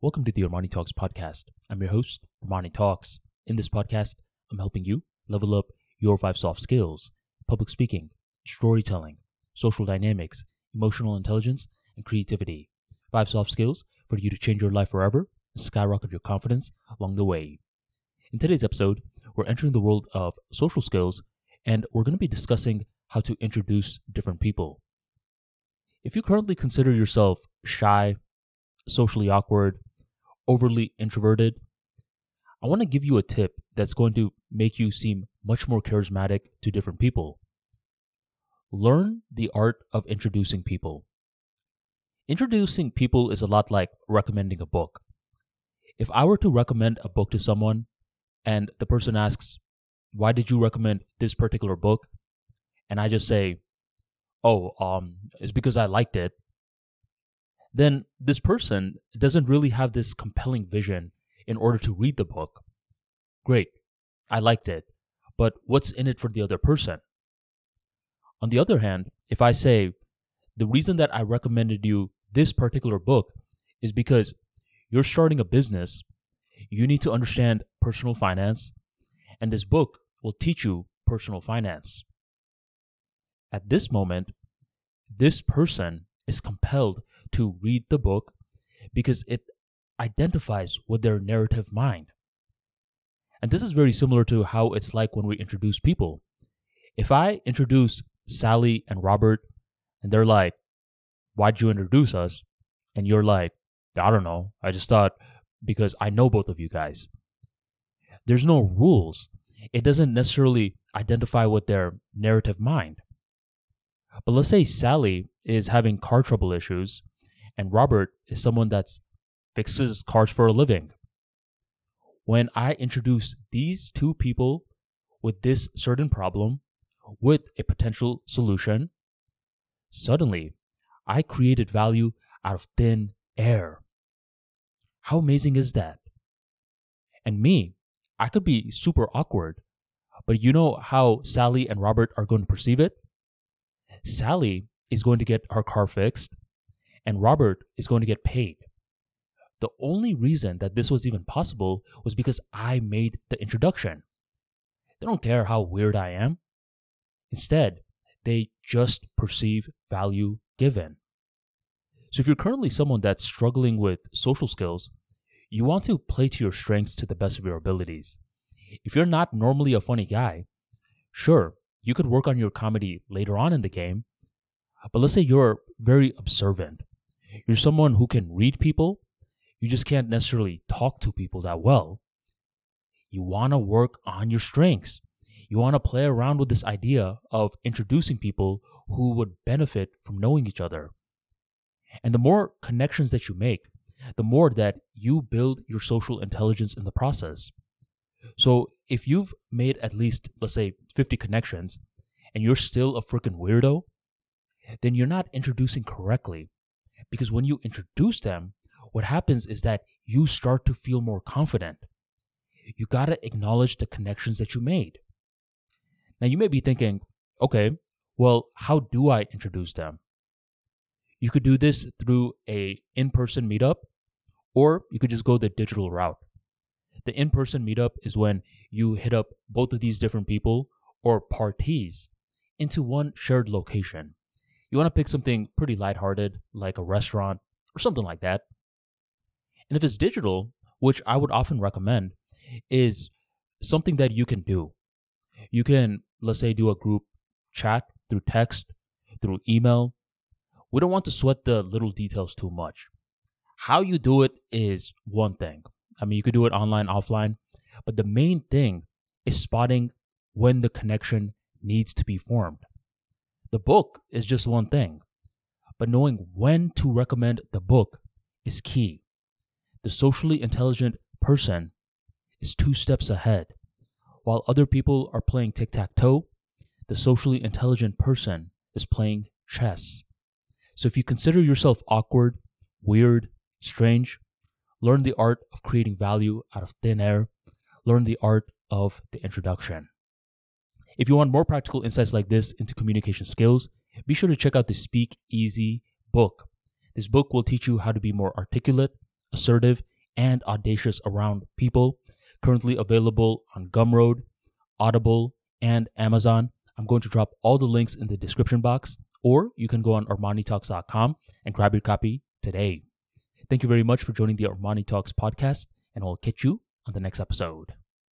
Welcome to the Armani Talks podcast. I'm your host, Armani Talks. In this podcast, I'm helping you level up your five soft skills public speaking, storytelling, social dynamics, emotional intelligence, and creativity. Five soft skills for you to change your life forever and skyrocket your confidence along the way. In today's episode, we're entering the world of social skills and we're going to be discussing how to introduce different people. If you currently consider yourself shy, socially awkward, overly introverted, I want to give you a tip that's going to make you seem much more charismatic to different people. Learn the art of introducing people. Introducing people is a lot like recommending a book. If I were to recommend a book to someone and the person asks, Why did you recommend this particular book? And I just say, Oh, um, it's because I liked it then this person doesn't really have this compelling vision in order to read the book. Great, I liked it, but what's in it for the other person? On the other hand, if I say, the reason that I recommended you this particular book is because you're starting a business, you need to understand personal finance, and this book will teach you personal finance. At this moment, this person is compelled to read the book because it identifies with their narrative mind. And this is very similar to how it's like when we introduce people. If I introduce Sally and Robert, and they're like, Why'd you introduce us? And you're like, I don't know. I just thought because I know both of you guys. There's no rules. It doesn't necessarily identify with their narrative mind. But let's say Sally is having car trouble issues and Robert is someone that fixes cars for a living. When I introduce these two people with this certain problem, with a potential solution, suddenly I created value out of thin air. How amazing is that? And me, I could be super awkward, but you know how Sally and Robert are going to perceive it? Sally is going to get her car fixed, and Robert is going to get paid. The only reason that this was even possible was because I made the introduction. They don't care how weird I am. Instead, they just perceive value given. So if you're currently someone that's struggling with social skills, you want to play to your strengths to the best of your abilities. If you're not normally a funny guy, sure, you could work on your comedy later on in the game, but let's say you're very observant you're someone who can read people, you just can't necessarily talk to people that well. You want to work on your strengths. You want to play around with this idea of introducing people who would benefit from knowing each other. And the more connections that you make, the more that you build your social intelligence in the process. So if you've made at least, let's say, 50 connections and you're still a freaking weirdo, then you're not introducing correctly. Because when you introduce them, what happens is that you start to feel more confident. You got to acknowledge the connections that you made. Now, you may be thinking, okay, well, how do I introduce them? You could do this through a in-person meetup or you could just go the digital route. The in-person meetup is when you hit up both of these different people or parties into one shared location you want to pick something pretty lighthearted, like a restaurant or something like that. And if it's digital, which I would often recommend, is something that you can do. You can, let's say, do a group chat through text, through email. We don't want to sweat the little details too much. How you do it is one thing. I mean, you could do it online, offline, but the main thing is spotting when the connection needs to be formed. The book is just one thing, but knowing when to recommend the book is key. The socially intelligent person is two steps ahead. While other people are playing tic tac toe, the socially intelligent person is playing chess. So if you consider yourself awkward, weird, strange, learn the art of creating value out of thin air, learn the art of the introduction. If you want more practical insights like this into communication skills, be sure to check out the Speak Easy book. This book will teach you how to be more articulate, assertive, and audacious around people. Currently available on Gumroad, Audible, and Amazon. I'm going to drop all the links in the description box, or you can go on ArmaniTalks.com and grab your copy today. Thank you very much for joining the Armani Talks podcast, and I'll catch you on the next episode.